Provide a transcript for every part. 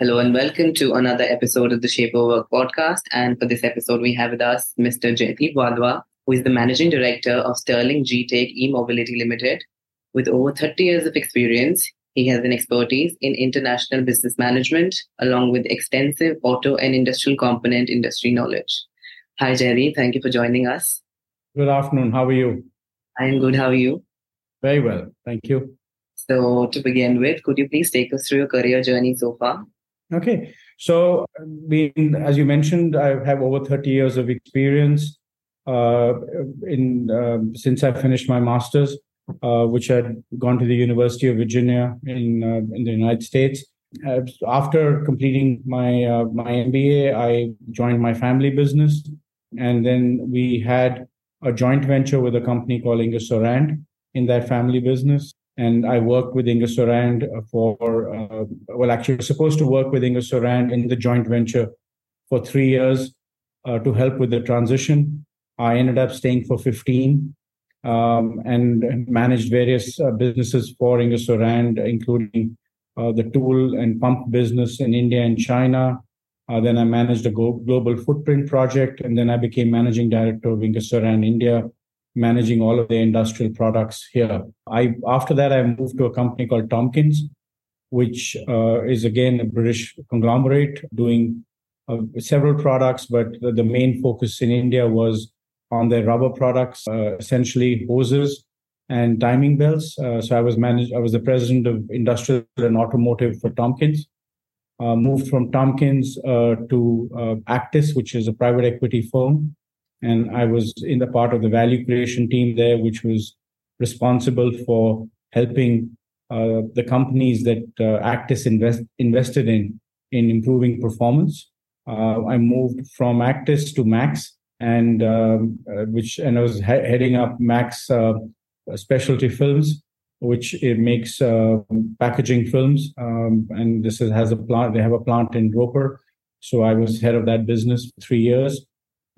Hello and welcome to another episode of the Shape of Work podcast. And for this episode, we have with us Mr. Jaideep Wadhwa, who is the Managing Director of Sterling Gtake E-Mobility Limited. With over 30 years of experience, he has an expertise in international business management, along with extensive auto and industrial component industry knowledge. Hi, Jerry. Thank you for joining us. Good afternoon. How are you? I'm good. How are you? Very well. Thank you. So, to begin with, could you please take us through your career journey so far? Okay. So, as you mentioned, I have over 30 years of experience uh, in uh, since I finished my master's uh, which had gone to the University of Virginia in uh, in the United States. Uh, after completing my uh, my MBA, I joined my family business, and then we had a joint venture with a company called Ingersoll-Rand in that family business. And I worked with Ingersoll-Rand for uh, well, actually, supposed to work with Ingersoll-Rand in the joint venture for three years uh, to help with the transition. I ended up staying for 15 um, and managed various uh, businesses for Ingersoll-Rand, including uh, the tool and pump business in India and China. Uh, then I managed a global footprint project, and then I became managing director of Ingersoll-Rand India, managing all of the industrial products here. I after that I moved to a company called Tomkins, which uh, is again a British conglomerate doing uh, several products, but the, main focus in India was on their rubber products, uh, essentially hoses and timing belts. Uh, so I was managed. I was the president of industrial and automotive for Tomkins. Uh, moved from Tomkins uh, to Actis, which is a private equity firm, and I was in the part of the value creation team there, which was responsible for helping uh, the companies that Actis invest, invested in in improving performance. I moved from Actis to Max, and um, uh, which and I was he- heading up Max uh, Specialty Films, which it makes uh, packaging films. Um, and this is, has a plant. They have a plant in Ropar, so I was head of that business for three years.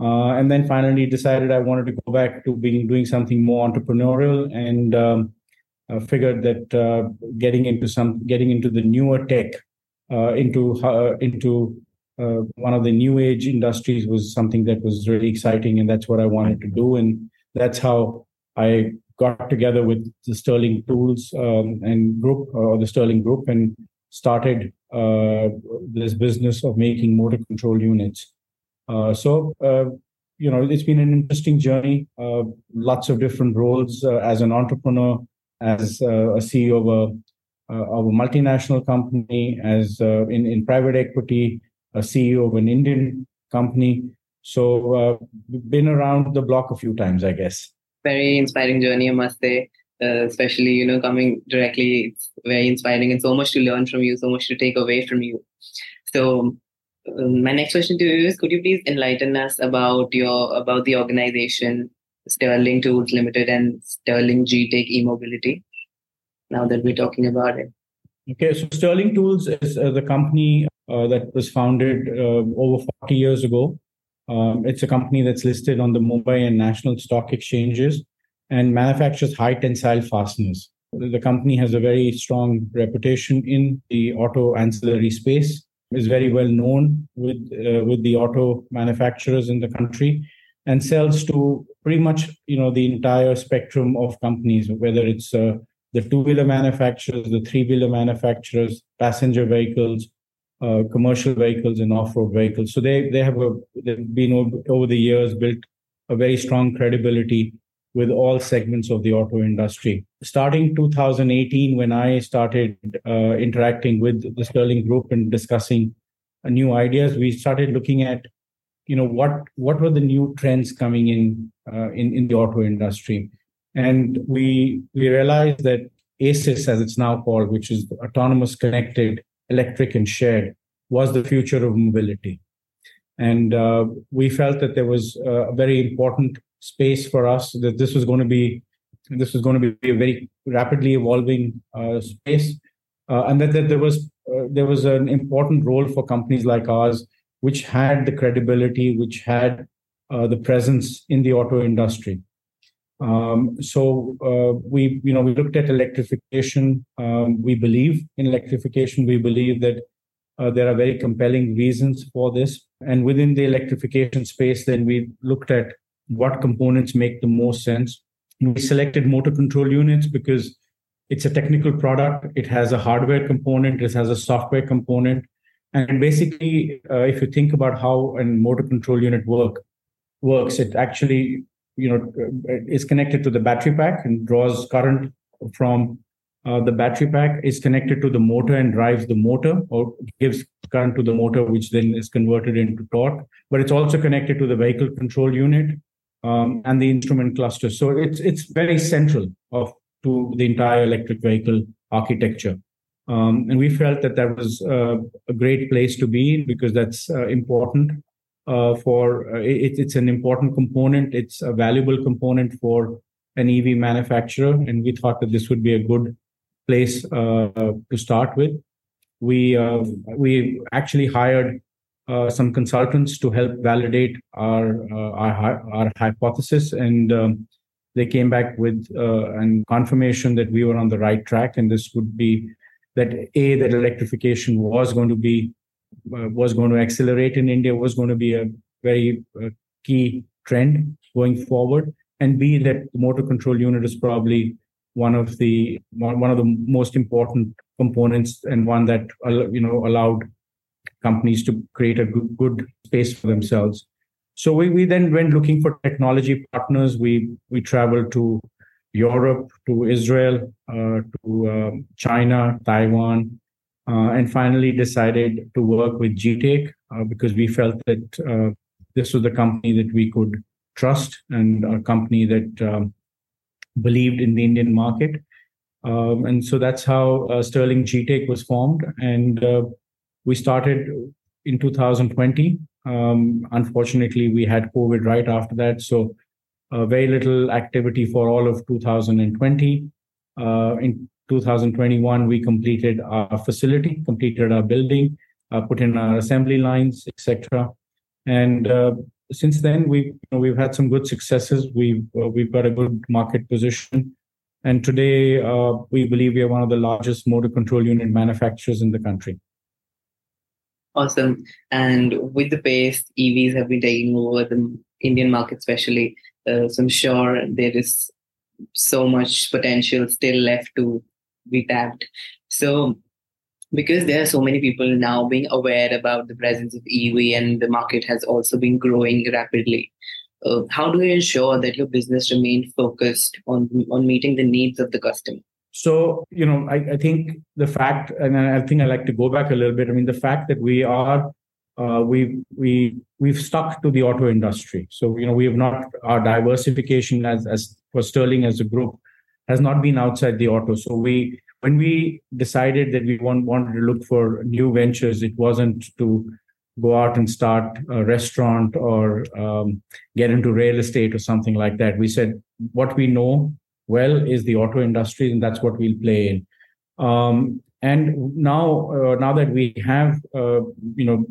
Uh, and then finally decided I wanted to go back to being doing something more entrepreneurial and um, uh, figured that uh, getting into some getting into the newer tech into into uh, one of the new age industries was something that was really exciting, and that's what I wanted to do. And that's how I got together with the Sterling Tools um, and Group or the Sterling Group and started uh, this business of making motor control units. Uh, so, uh, you know, it's been an interesting journey. Uh, lots of different roles as an entrepreneur, as a CEO of a, of a multinational company, as in in private equity a CEO of an Indian company. So, uh, been around the block a few times, I guess. Very inspiring journey, I must say. Uh, especially, you know, coming directly, it's very inspiring and so much to learn from you, so much to take away from you. So, my next question to you is: Could you please enlighten us about your about the organization Sterling Tools Limited and Sterling Gtake E-Mobility? Now that we're talking about it. Okay, so Sterling Tools is uh, the company uh, that was founded uh, over 40 years ago. Um, it's a company that's listed on the Mumbai and National Stock Exchanges and manufactures high tensile fasteners. The company has a very strong reputation in the auto ancillary space. Is very well known with uh, with the auto manufacturers in the country, and sells to pretty much you know the entire spectrum of companies, whether it's uh, the two wheeler manufacturers, the three wheeler manufacturers, passenger vehicles, uh, commercial vehicles and off-road vehicles. So they they have a, they've been over the years built a very strong credibility with all segments of the auto industry. Starting 2018, when I started uh, interacting with the Sterling Group and discussing uh, new ideas, we started looking at, you know, what what were the new trends coming in uh, in in the auto industry, and we we realized that ACES, as it's now called, which is autonomous connected electric and shared was the future of mobility. And uh, we felt that there was a very important space for us, that this was going to be this was going to be a very rapidly evolving uh, space, uh, and that, that there was uh, there was an important role for companies like ours, which had the credibility, which had the presence in the auto industry. Um, so uh, we, you know, we looked at electrification. Um, we believe in electrification. We believe that uh, there are very compelling reasons for this. And within the electrification space, then we looked at what components make the most sense. We selected motor control units because it's a technical product. It has a hardware component. It has a software component. And basically, uh, if you think about how a motor control unit work works, it actually you know is connected to the battery pack and draws current from uh, the battery pack is connected to the motor and drives the motor or gives current to the motor which then is converted into torque but it's also connected to the vehicle control unit um, and the instrument cluster so it's it's very central of to the entire electric vehicle architecture um, and we felt that that was uh, a great place to be because that's uh, important uh, for uh, it, it's an important component. It's a valuable component for an EV manufacturer, and we thought that this would be a good place uh, to start with. We uh, we actually hired uh, some consultants to help validate our our, our hypothesis, and um, they came back with an confirmation that we were on the right track, and this would be that a that electrification was going to be uh, was going to accelerate in India was going to be a very uh, key trend going forward, and B that the motor control unit is probably one of the one of the most important components and one that you know allowed companies to create a good, good space for themselves. So we, we then went looking for technology partners. We we traveled to Europe, to Israel, uh, to uh, China, Taiwan, uh, and finally decided to work with Gtake uh, because we felt that uh, this was the company that we could trust and a company that um, believed in the Indian market. Um, and so that's how uh, Sterling Gtake was formed. And uh, we started in 2020. Um, unfortunately, we had COVID right after that. So uh, very little activity for all of 2020. in 2021, we completed our facility, completed our building, uh, put in our assembly lines, etc. And uh, since then, we've you know, we've had some good successes. We've uh, we've got a good market position, and today uh, we believe we are one of the largest motor control unit manufacturers in the country. Awesome. And with the pace EVs have been taking over the Indian market, especially, uh, so I'm sure there is so much potential still left to be tapped. So because there are so many people now being aware about the presence of EV and the market has also been growing rapidly. Uh, how do you ensure that your business remain focused on on meeting the needs of the customer? So you know, I, I think the fact, and I think I like to go back a little bit. I mean, the fact that we are uh, we we we've stuck to the auto industry. So you know, we have not our diversification as as for Sterling as a group has not been outside the auto. So we when we decided that we want, wanted to look for new ventures, it wasn't to go out and start a restaurant or um, get into real estate or something like that. We said what we know well is the auto industry, and that's what we'll play in. Um, and now, uh, now that we have, uh, you know,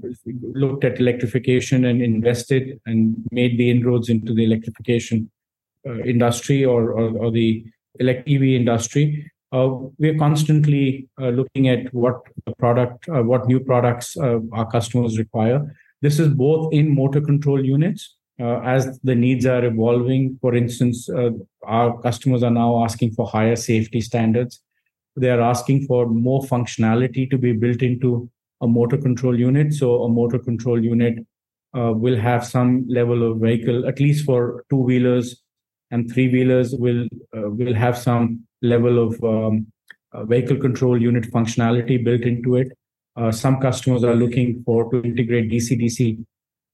looked at electrification and invested and made the inroads into the electrification uh, industry or, or, or the elect EV industry, we are constantly uh, looking at what the product, uh, what new products uh, our customers require. This is both in motor control units uh, as the needs are evolving. For instance, uh, our customers are now asking for higher safety standards. They are asking for more functionality to be built into a motor control unit. So a motor control unit will have some level of vehicle, at least for two wheelers and three wheelers will uh, will have some level of um, uh, vehicle control unit functionality built into it. Uh, some customers are looking for to integrate DC-DC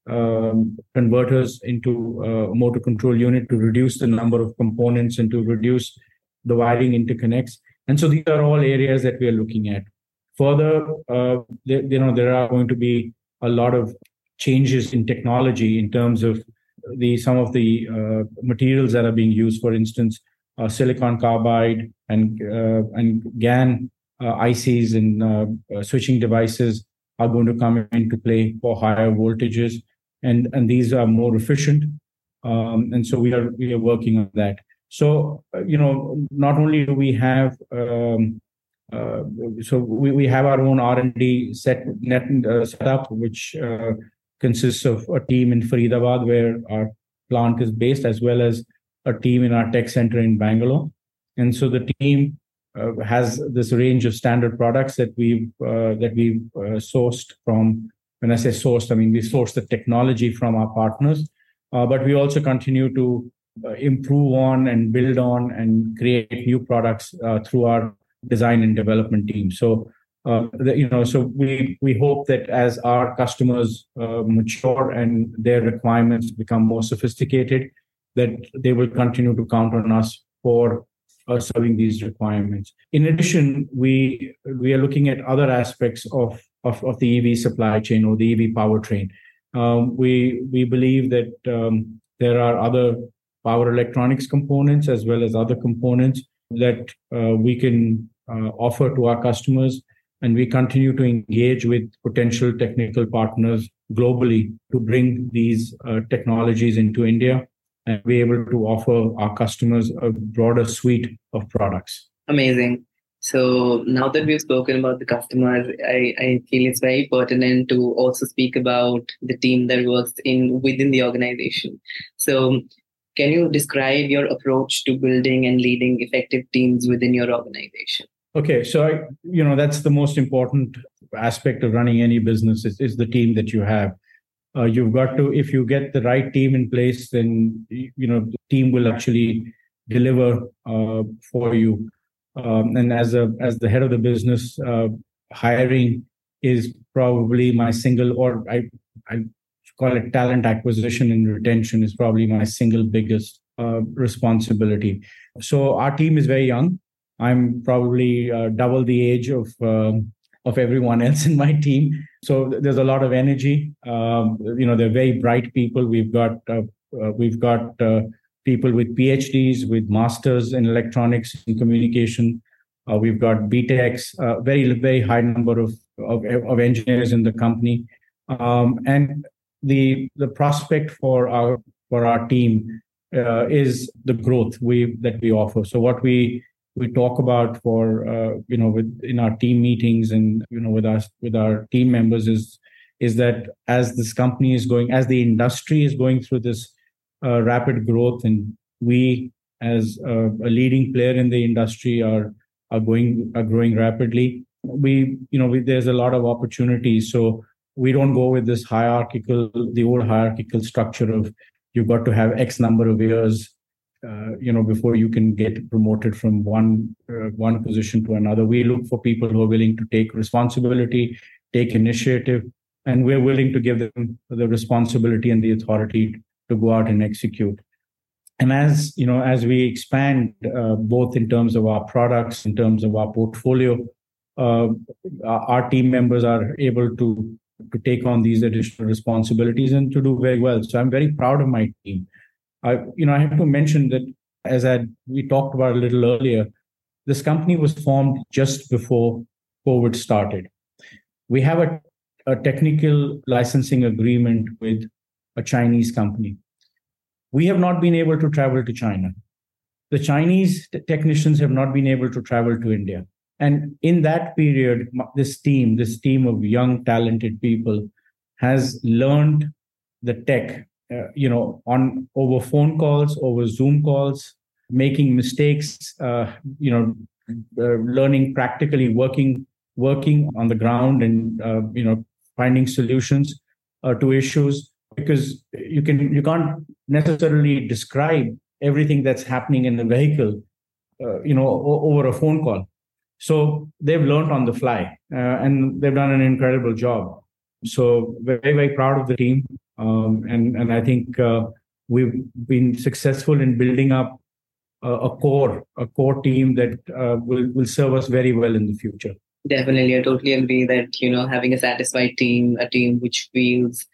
um, converters into a motor control unit to reduce the number of components and to reduce the wiring interconnects. And so these are all areas that we are looking at. Further, uh, you know, there are going to be a lot of changes in technology in terms of the some of the uh, materials that are being used. For instance, uh, silicon carbide and uh, and GaN ICs and switching devices are going to come into play for higher voltages, and and these are more efficient. Um, and so we are we are working on that. So you know, not only do we have um, uh, so we, we have our own R&D set net uh, setup, which uh, consists of a team in Faridabad where our plant is based, as well as a team in our tech center in Bangalore. And so the team uh, has this range of standard products that we've uh, that we've uh, sourced from. When I say sourced, I mean we source the technology from our partners, but we also continue to improve on and build on and create new products through our design and development team. So uh, you know, so we we hope that as our customers uh, mature and their requirements become more sophisticated, that they will continue to count on us for uh, serving these requirements. In addition, we we are looking at other aspects of of, of the EV supply chain or the EV powertrain. Um, we we believe that um, there are other power electronics components as well as other components that uh, we can uh, offer to our customers and we continue to engage with potential technical partners globally to bring these uh, technologies into India and be able to offer our customers a broader suite of products. Amazing. So now that we've spoken about the customers, I, I feel it's very pertinent to also speak about the team that works in within the organization. So can you describe your approach to building and leading effective teams within your organization? Okay, so I, you know that's the most important aspect of running any business is, is the team that you have. Uh, you've got to if you get the right team in place, then you know the team will actually deliver uh, for you. Um, and as a as the head of the business, uh, hiring is probably my single or I I call it talent acquisition and retention is probably my single biggest uh, responsibility. So our team is very young. I'm probably uh, double the age of um, of everyone else in my team. So there's a lot of energy. Um, you know, they're very bright people. We've got uh, uh, we've got uh, people with PhDs, with masters in electronics and communication. Uh, we've got BTechs, uh, very very high number of, of, of engineers in the company, um, and the the prospect for our for our team is the growth we that we offer. So what we we talk about for uh, you know with in our team meetings and you know with us with our team members is is that as this company is going as the industry is going through this uh, rapid growth and we as a, a, leading player in the industry are are going are growing rapidly we you know we, there's a lot of opportunities. So we don't go with this hierarchical the old hierarchical structure of you've got to have x number of years uh, you know before you can get promoted from one uh, one position to another. We look for people who are willing to take responsibility take initiative and we're willing to give them the responsibility and the authority to go out and execute. And as you know as we expand uh, both in terms of our products in terms of our portfolio uh, our team members are able to to take on these additional responsibilities and to do very well. So i'm very proud of my team I, you know, I have to mention that as I we talked about a little earlier, this company was formed just before COVID started. We have a, a technical licensing agreement with a Chinese company. We have not been able to travel to China. The Chinese t- technicians have not been able to travel to India. And in that period, this team, this team of young, talented people, has learned the tech uh, you know, on over phone calls, over Zoom calls, making mistakes, uh, you know, uh, learning practically, working working on the ground, and uh, you know, finding solutions to issues because you can you can't necessarily describe everything that's happening in the vehicle, you know, o- over a phone call. So they've learned on the fly, and they've done an incredible job. So very very proud of the team. Um, and and I think uh, we've been successful in building up a, a core a core team that uh, will will serve us very well in the future. Definitely, I totally agree that you know having a satisfied team, a team which feels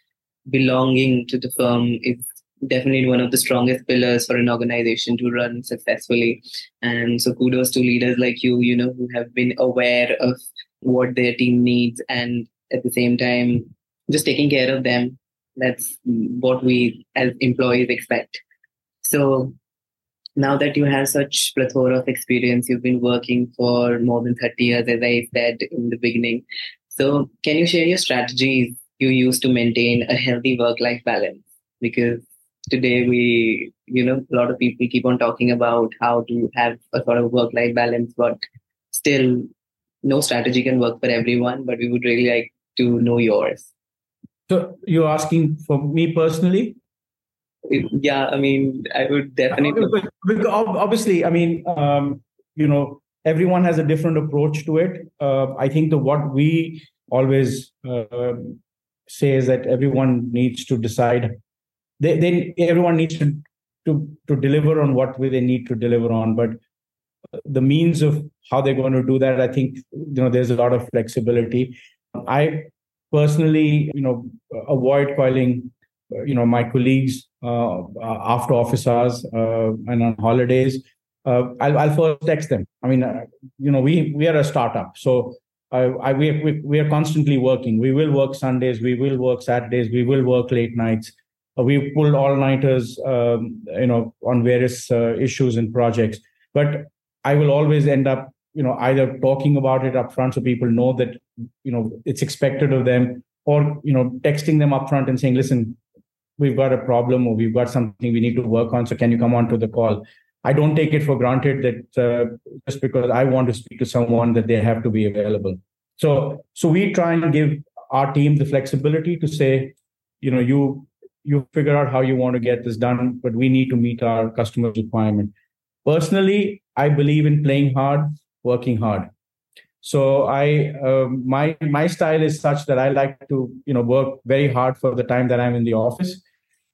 belonging to the firm, is definitely one of the strongest pillars for an organization to run successfully. And so, kudos to leaders like you, you know, who have been aware of what their team needs and at the same time just taking care of them. That's what we as employees expect. So, now that you have such plethora of experience, you've been working for more than 30 years, as I said in the beginning. So, can you share your strategies you use to maintain a healthy work life balance? Because today we, you know, a lot of people keep on talking about how to have a sort of work life balance, but still, no strategy can work for everyone. But we would really like to know yours. So, you're asking for me personally? yeah i mean i would definitely obviously i mean um, you know everyone has a different approach to it. Uh, i think the what we always uh, say is that everyone needs to decide they, they everyone needs to to to deliver on what they need to deliver on. But the means of how they're going to do that i think you know there's a lot of flexibility. I personally you know avoid calling you know my colleagues uh, uh, after office hours uh, and on holidays. I'll, I'll first text them. I mean you know we we are a startup. So I, we, we, we are constantly working. We will work sundays we will work saturdays we will work late nights. We pulled all nighters um, you know on various uh, issues and projects. But i will always end up you know either talking about it up front so people know that you know it's expected of them or you know texting them up front and saying listen we've got a problem or we've got something we need to work on. So can you come on to the call? I don't take it for granted that uh, just because I want to speak to someone that they have to be available. So so we try and give our team the flexibility to say, you know, you you figure out how you want to get this done, but we need to meet our customer requirement. Personally, I believe in playing hard, working hard. So I um, my my style is such that I like to you know work very hard for the time that I'm in the office,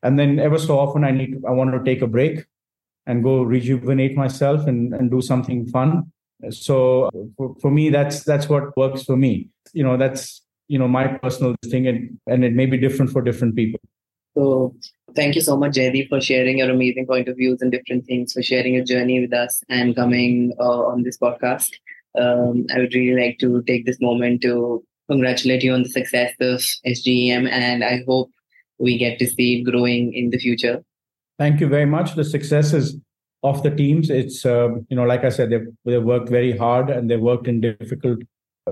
and then ever so often I need to, I want to take a break and go rejuvenate myself and, and do something fun. So for, for me, that's that's what works for me. You know, that's you know my personal thing, and and it may be different for different people. So thank you so much, Jaideep, for sharing your amazing point of views and different things, for sharing your journey with us and coming uh, on this podcast um, I would really like to take this moment to congratulate you on the success of SGEM, and I hope we get to see it growing in the future. Thank you very much. The successes of the teams, it's uh, you know, like I said, they've they worked very hard and they worked in difficult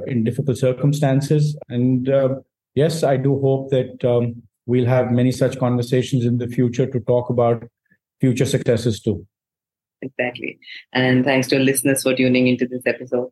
in difficult circumstances. And uh, yes, I do hope that um, we'll have many such conversations in the future to talk about future successes too. Exactly. And thanks to our listeners for tuning into this episode.